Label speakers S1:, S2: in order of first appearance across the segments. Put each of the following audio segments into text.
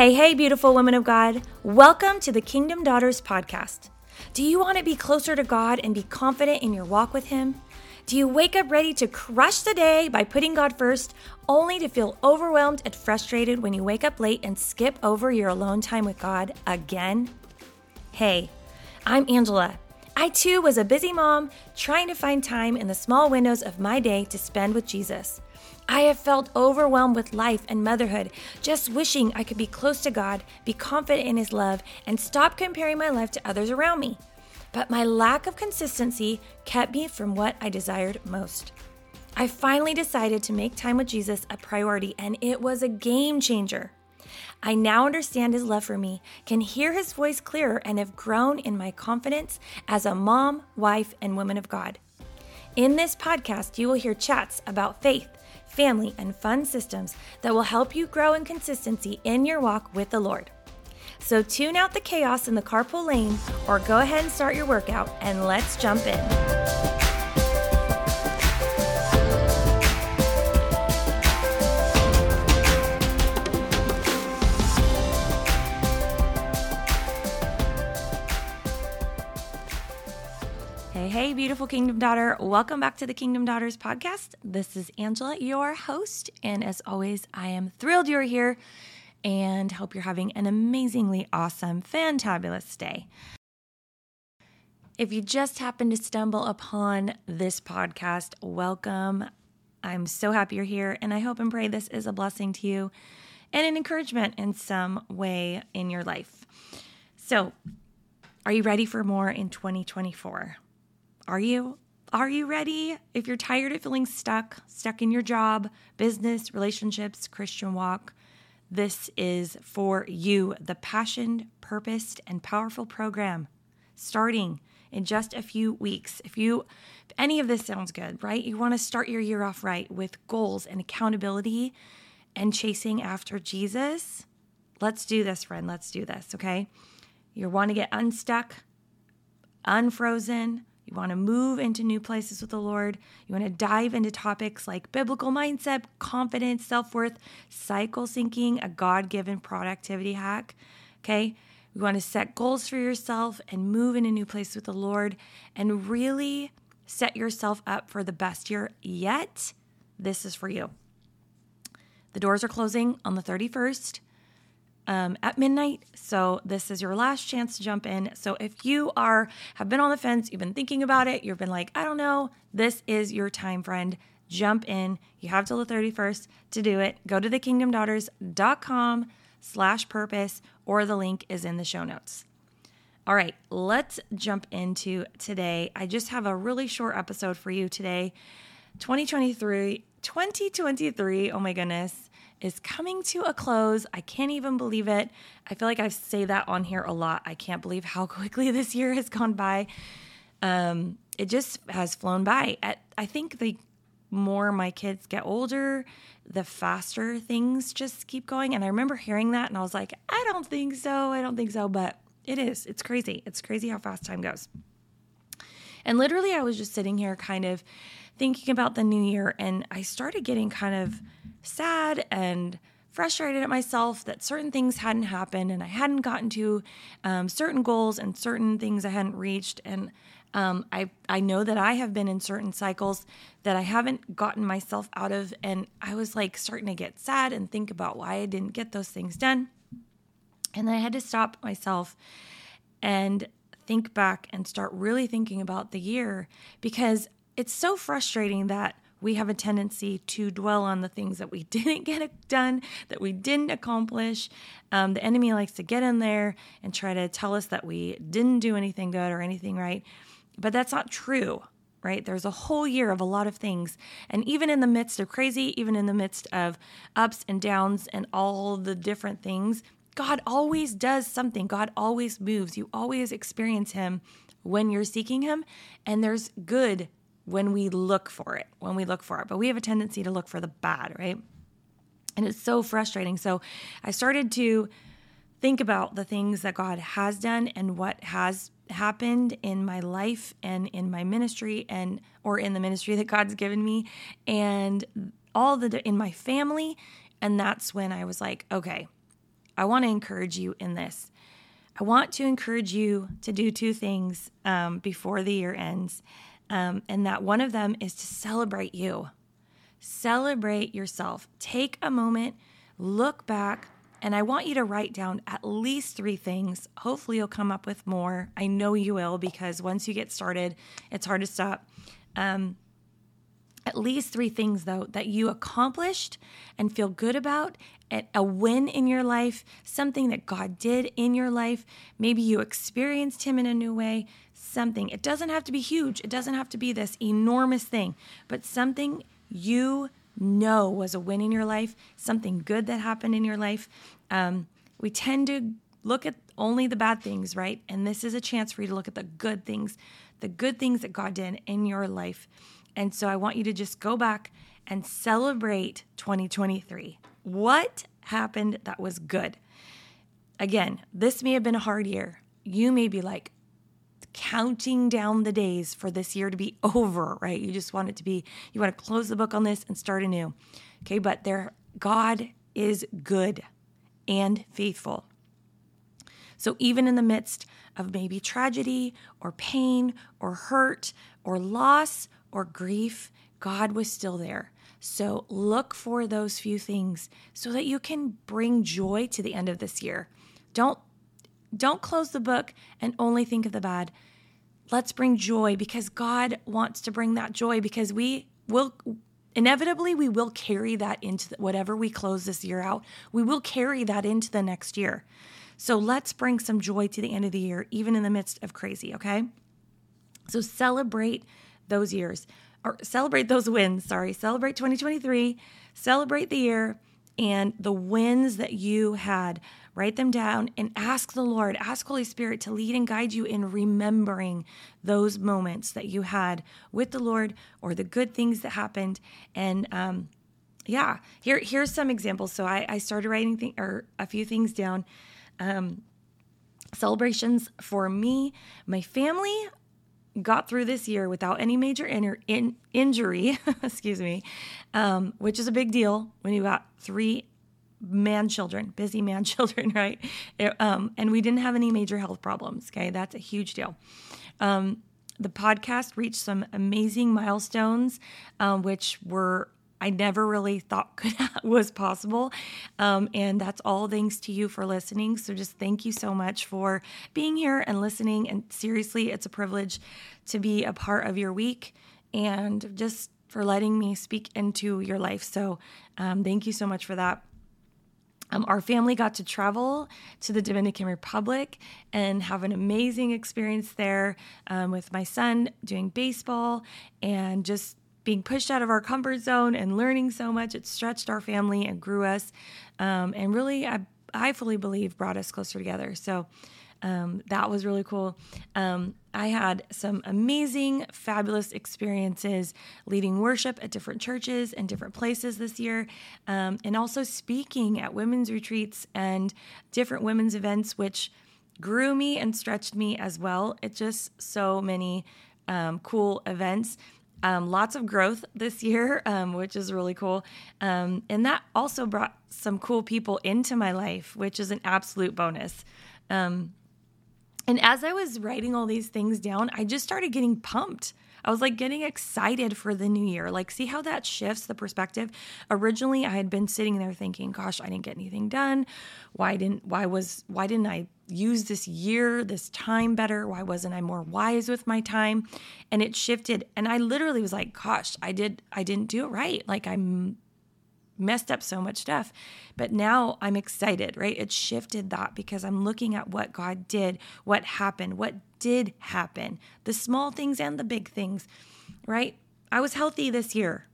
S1: Hey, hey, beautiful women of God. Welcome to the Kingdom Daughters podcast. Do you want to be closer to God and be confident in your walk with Him? Do you wake up ready to crush the day by putting God first, only to feel overwhelmed and frustrated when you wake up late and skip over your alone time with God again? Hey, I'm Angela. I too was a busy mom trying to find time in the small windows of my day to spend with Jesus. I have felt overwhelmed with life and motherhood, just wishing I could be close to God, be confident in His love, and stop comparing my life to others around me. But my lack of consistency kept me from what I desired most. I finally decided to make time with Jesus a priority, and it was a game changer. I now understand his love for me, can hear his voice clearer, and have grown in my confidence as a mom, wife, and woman of God. In this podcast, you will hear chats about faith family, and fun systems that will help you grow in consistency in your walk with the Lord. So tune out the chaos in the carpool lane or go ahead and start your workout and let's jump in. Hey, beautiful Kingdom Daughter. Welcome back to the Kingdom Daughters podcast. This is Angela, your host. And as always, I am thrilled you're here and hope you're having an amazingly awesome, fantabulous day. If you just happen to stumble upon this podcast, welcome. I'm so happy you're here, and I hope and pray this is a blessing to you and an encouragement in some way in your life. So, are you ready for more in 2024? Are you? Are you ready? If you're tired of feeling stuck, stuck in your job, business, relationships, Christian walk, this is for you the passioned, purposed, and powerful program starting in just a few weeks. If you if any of this sounds good, right? You want to start your year off right with goals and accountability and chasing after Jesus. Let's do this, friend. Let's do this, okay? You want to get unstuck, unfrozen, you want to move into new places with the Lord. You want to dive into topics like biblical mindset, confidence, self worth, cycle syncing, a God given productivity hack. Okay. You want to set goals for yourself and move in a new place with the Lord and really set yourself up for the best year yet. This is for you. The doors are closing on the 31st um, at midnight. So this is your last chance to jump in. So if you are have been on the fence, you've been thinking about it, you've been like, I don't know, this is your time, friend. Jump in. You have till the 31st to do it. Go to thekingdomdaughters.com slash purpose or the link is in the show notes. All right, let's jump into today. I just have a really short episode for you today. 2023, 2023, oh my goodness is coming to a close. I can't even believe it. I feel like I say that on here a lot. I can't believe how quickly this year has gone by. Um, it just has flown by. At, I think the more my kids get older, the faster things just keep going. And I remember hearing that and I was like, I don't think so. I don't think so. But it is. It's crazy. It's crazy how fast time goes. And literally, I was just sitting here kind of thinking about the new year and I started getting kind of sad and frustrated at myself that certain things hadn't happened and I hadn't gotten to um, certain goals and certain things I hadn't reached. And um, I, I know that I have been in certain cycles that I haven't gotten myself out of. And I was like starting to get sad and think about why I didn't get those things done. And then I had to stop myself and think back and start really thinking about the year because it's so frustrating that we have a tendency to dwell on the things that we didn't get done, that we didn't accomplish. Um, the enemy likes to get in there and try to tell us that we didn't do anything good or anything right. But that's not true, right? There's a whole year of a lot of things. And even in the midst of crazy, even in the midst of ups and downs and all the different things, God always does something. God always moves. You always experience Him when you're seeking Him. And there's good when we look for it, when we look for it. But we have a tendency to look for the bad, right? And it's so frustrating. So I started to think about the things that God has done and what has happened in my life and in my ministry and or in the ministry that God's given me and all the in my family and that's when I was like, okay, I want to encourage you in this. I want to encourage you to do two things um, before the year ends. Um, and that one of them is to celebrate you. Celebrate yourself. Take a moment, look back, and I want you to write down at least three things. Hopefully, you'll come up with more. I know you will because once you get started, it's hard to stop. Um, at least three things, though, that you accomplished and feel good about, a win in your life, something that God did in your life. Maybe you experienced Him in a new way, something. It doesn't have to be huge, it doesn't have to be this enormous thing, but something you know was a win in your life, something good that happened in your life. Um, we tend to look at only the bad things, right? And this is a chance for you to look at the good things, the good things that God did in your life. And so I want you to just go back and celebrate 2023. What happened that was good? Again, this may have been a hard year. You may be like counting down the days for this year to be over, right? You just want it to be, you want to close the book on this and start anew. Okay, but there, God is good and faithful. So even in the midst of maybe tragedy or pain or hurt or loss or grief, God was still there. So look for those few things so that you can bring joy to the end of this year. Don't don't close the book and only think of the bad. Let's bring joy because God wants to bring that joy because we will inevitably we will carry that into whatever we close this year out. We will carry that into the next year. So let's bring some joy to the end of the year even in the midst of crazy, okay? So celebrate those years or celebrate those wins, sorry, celebrate 2023, celebrate the year and the wins that you had. Write them down and ask the Lord, ask Holy Spirit to lead and guide you in remembering those moments that you had with the Lord or the good things that happened. And um, yeah, here here's some examples. So I, I started writing th- or a few things down. Um, celebrations for me, my family got through this year without any major in, in, injury, excuse me, um, which is a big deal when you got three man children, busy man children, right? It, um, and we didn't have any major health problems. Okay, that's a huge deal. Um, the podcast reached some amazing milestones, um, which were I never really thought could was possible. Um, and that's all thanks to you for listening. So just thank you so much for being here and listening. And seriously, it's a privilege to be a part of your week and just for letting me speak into your life. So um, thank you so much for that. Um, our family got to travel to the Dominican Republic and have an amazing experience there um, with my son doing baseball and just being pushed out of our comfort zone and learning so much. It stretched our family and grew us, um, and really, I, I fully believe brought us closer together. So um, that was really cool. Um, I had some amazing, fabulous experiences leading worship at different churches and different places this year, um, and also speaking at women's retreats and different women's events, which grew me and stretched me as well. It's just so many um, cool events. Um, lots of growth this year, um, which is really cool. Um, and that also brought some cool people into my life, which is an absolute bonus. Um, and as I was writing all these things down, I just started getting pumped. I was like getting excited for the new year. Like, see how that shifts the perspective. Originally, I had been sitting there thinking, gosh, I didn't get anything done. Why didn't, why was, why didn't I use this year, this time better? Why wasn't I more wise with my time? And it shifted. And I literally was like, gosh, I did, I didn't do it right. Like, I'm messed up so much stuff. But now I'm excited, right? It shifted that because I'm looking at what God did, what happened, what did happen, the small things and the big things, right? I was healthy this year.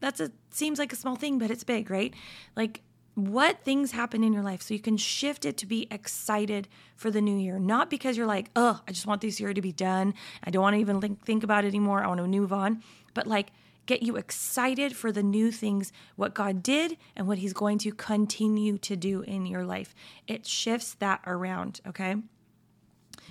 S1: That's a seems like a small thing, but it's big, right? Like what things happen in your life so you can shift it to be excited for the new year not because you're like oh i just want this year to be done i don't want to even think, about it anymore i want to move on but like get you excited for the new things, what God did and what He's going to continue to do in your life. It shifts that around, okay?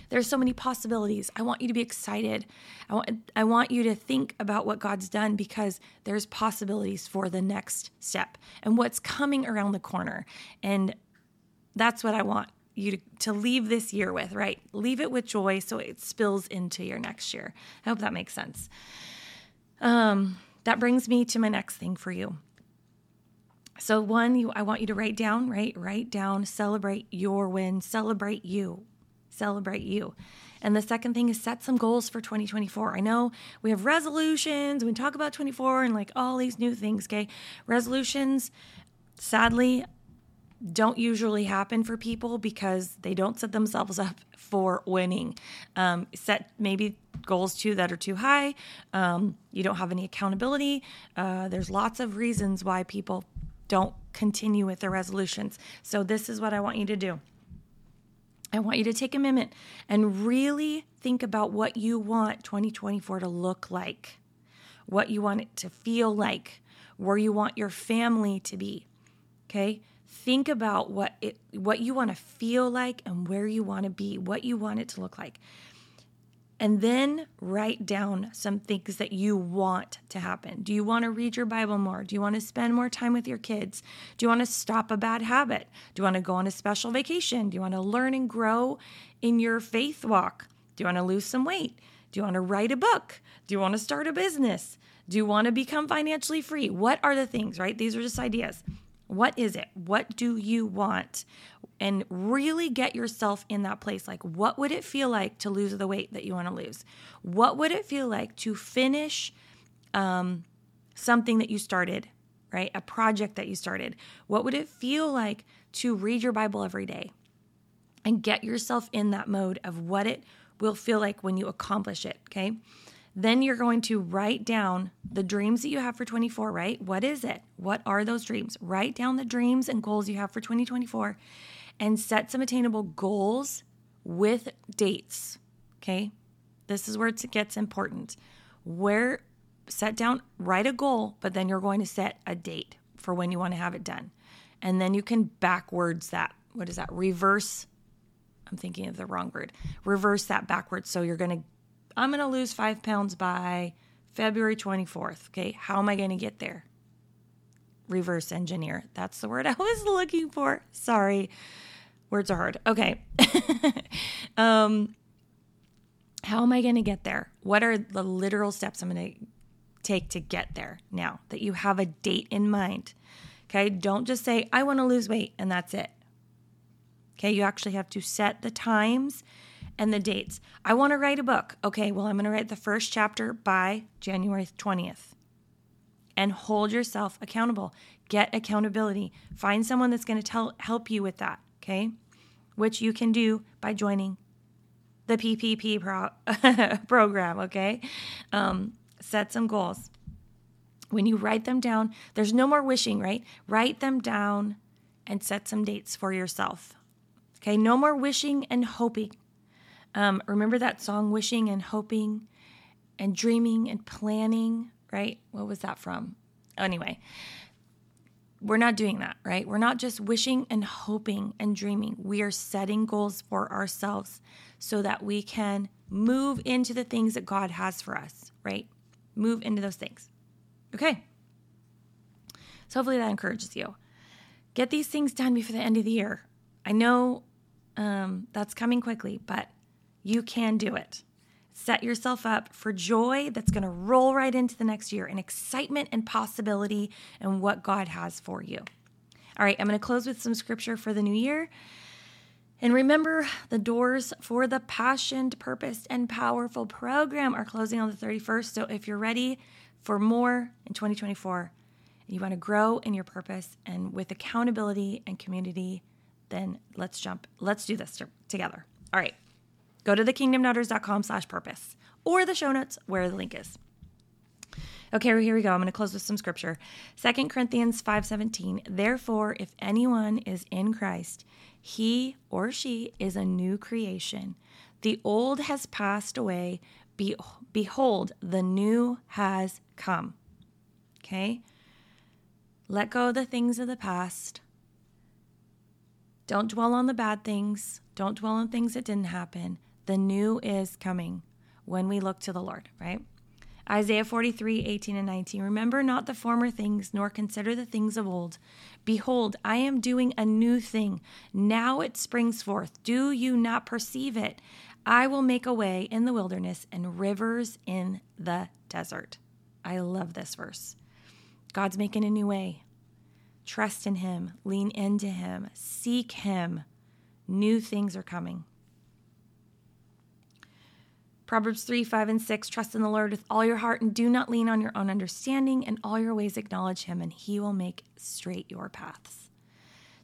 S1: There's so many possibilities. I want you to be excited. I want I want you to think about what God's done because there's possibilities for the next step and what's coming around the corner. And That's what I want you to, to leave this year with, right? Leave it with joy so it spills into your next year. I hope that makes sense. Um, that brings me to my next thing for you. So one, you I want you to write down, right? Write down, celebrate your win, celebrate you. Celebrate you. And the second thing is set some goals for 2024. I know we have resolutions, we talk about 24 and like all these new things, okay? Resolutions, sadly, don't usually happen for people because they don't set themselves up for winning. Um, set maybe goals too that are too high. Um, you don't have any accountability. Uh, there's lots of reasons why people don't continue with their resolutions. So, this is what I want you to do. I want you to take a minute and really think about what you want 2024 to look like, what you want it to feel like, where you want your family to be. Okay? Think about what it what you want to feel like and where you want to be, what you want it to look like and then write down some things that you want to happen. Do you want to read your Bible more? Do you want to spend more time with your kids? Do you want to stop a bad habit? Do you want to go on a special vacation? Do you want to learn and grow in your faith walk? Do you want to lose some weight? Do you want to write a book? Do you want to start a business? Do you want to become financially free? What are the things, right? These are just ideas. What is it? What do you want? And really get yourself in that place. Like, what would it feel like to lose the weight that you want to lose? What would it feel like to finish um, something that you started, right? A project that you started? What would it feel like to read your Bible every day and get yourself in that mode of what it will feel like when you accomplish it, okay? Then you're going to write down the dreams that you have for 24, right? What is it? What are those dreams? Write down the dreams and goals you have for 2024 and set some attainable goals with dates. Okay? This is where it gets important. Where set down, write a goal, but then you're going to set a date for when you want to have it done. And then you can backwards that. What is that? Reverse. I'm thinking of the wrong word. Reverse that backwards. So you're going to I'm going to lose five pounds by February 24th. Okay, how am I going to get there? Reverse engineer. That's the word I was looking for. Sorry. Words are hard. Okay. um, how am I going to get there? What are the literal steps I'm going to take to get there now that you have a date in mind? Okay, don't just say, I want to lose weight, and that's it. Okay, you actually have to set the times and the dates. I want to write a book. Okay, well, I'm going to write the first chapter by January 20th. And hold yourself accountable. Get accountability. Find someone that's going to tell help you with that, okay? Which you can do by joining the PPP pro- program, okay? Um, set some goals. When you write them down, there's no more wishing, right? Write them down and set some dates for yourself. Okay, no more wishing and hoping. Um, remember that song, Wishing and Hoping and Dreaming and Planning, right? What was that from? Anyway, we're not doing that, right? We're not just wishing and hoping and dreaming. We are setting goals for ourselves so that we can move into the things that God has for us, right? Move into those things. Okay. So hopefully that encourages you. Get these things done before the end of the year. I know um, that's coming quickly, but you can do it. Set yourself up for joy that's going to roll right into the next year and excitement and possibility and what God has for you. All right, I'm going to close with some scripture for the new year. And remember, the doors for the Passioned, Purposed, and Powerful program are closing on the 31st. So if you're ready for more in 2024, and you want to grow in your purpose and with accountability and community, then let's jump. Let's do this together. All right. Go to thekingdomdaughters.com slash purpose or the show notes where the link is. Okay, here we go. I'm going to close with some scripture. Second Corinthians 5:17. Therefore, if anyone is in Christ, he or she is a new creation. The old has passed away. Be- behold, the new has come. Okay? Let go of the things of the past. Don't dwell on the bad things. Don't dwell on things that didn't happen. The new is coming when we look to the Lord, right? Isaiah 43, 18 and 19. Remember not the former things, nor consider the things of old. Behold, I am doing a new thing. Now it springs forth. Do you not perceive it? I will make a way in the wilderness and rivers in the desert. I love this verse. God's making a new way. Trust in Him, lean into Him, seek Him. New things are coming. Proverbs 3, 5, and 6 Trust in the Lord with all your heart and do not lean on your own understanding. and all your ways acknowledge Him, and He will make straight your paths.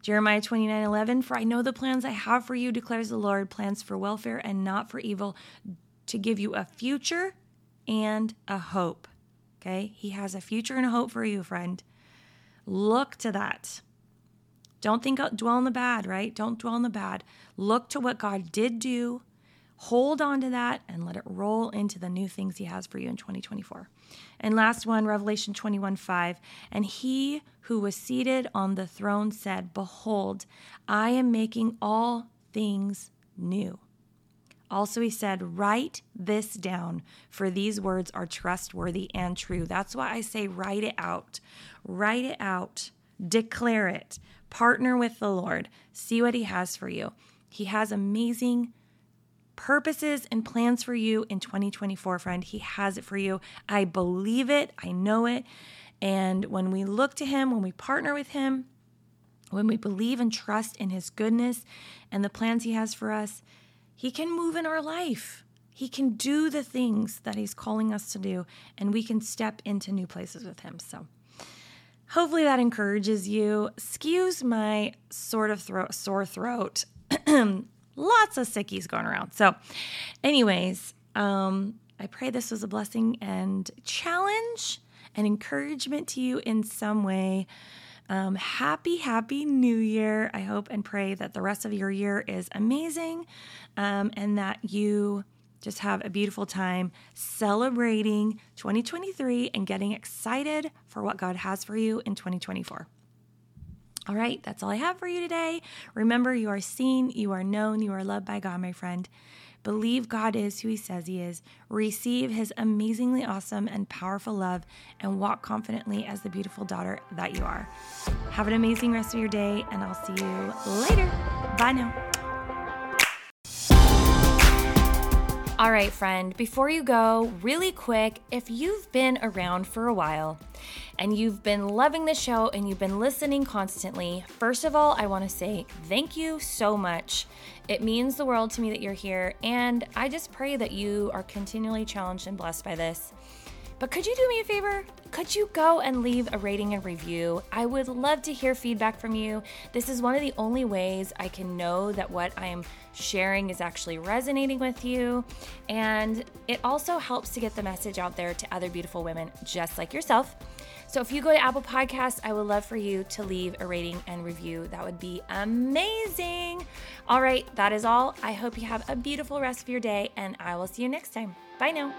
S1: Jeremiah 29, 11 For I know the plans I have for you, declares the Lord plans for welfare and not for evil, to give you a future and a hope. Okay? He has a future and a hope for you, friend. Look to that. Don't think dwell on the bad, right? Don't dwell on the bad. Look to what God did do. Hold on to that and let it roll into the new things he has for you in 2024. And last one, Revelation 21 5. And he who was seated on the throne said, Behold, I am making all things new. Also, he said, Write this down, for these words are trustworthy and true. That's why I say, write it out. Write it out. Declare it. Partner with the Lord. See what he has for you. He has amazing purposes and plans for you in 2024, friend. He has it for you. I believe it. I know it. And when we look to him, when we partner with him, when we believe and trust in his goodness and the plans he has for us, he can move in our life. He can do the things that He's calling us to do, and we can step into new places with Him. So, hopefully, that encourages you. Excuse my sort of throat, sore throat. Lots of sickies going around. So, anyways, um, I pray this was a blessing and challenge and encouragement to you in some way. Um, happy, happy new year. I hope and pray that the rest of your year is amazing um, and that you just have a beautiful time celebrating 2023 and getting excited for what God has for you in 2024. All right, that's all I have for you today. Remember, you are seen, you are known, you are loved by God, my friend. Believe God is who He says He is. Receive His amazingly awesome and powerful love and walk confidently as the beautiful daughter that you are. Have an amazing rest of your day, and I'll see you later. Bye now. All right, friend, before you go, really quick, if you've been around for a while and you've been loving the show and you've been listening constantly, first of all, I want to say thank you so much. It means the world to me that you're here, and I just pray that you are continually challenged and blessed by this. But could you do me a favor? Could you go and leave a rating and review? I would love to hear feedback from you. This is one of the only ways I can know that what I am sharing is actually resonating with you. And it also helps to get the message out there to other beautiful women just like yourself. So if you go to Apple Podcasts, I would love for you to leave a rating and review. That would be amazing. All right, that is all. I hope you have a beautiful rest of your day, and I will see you next time. Bye now.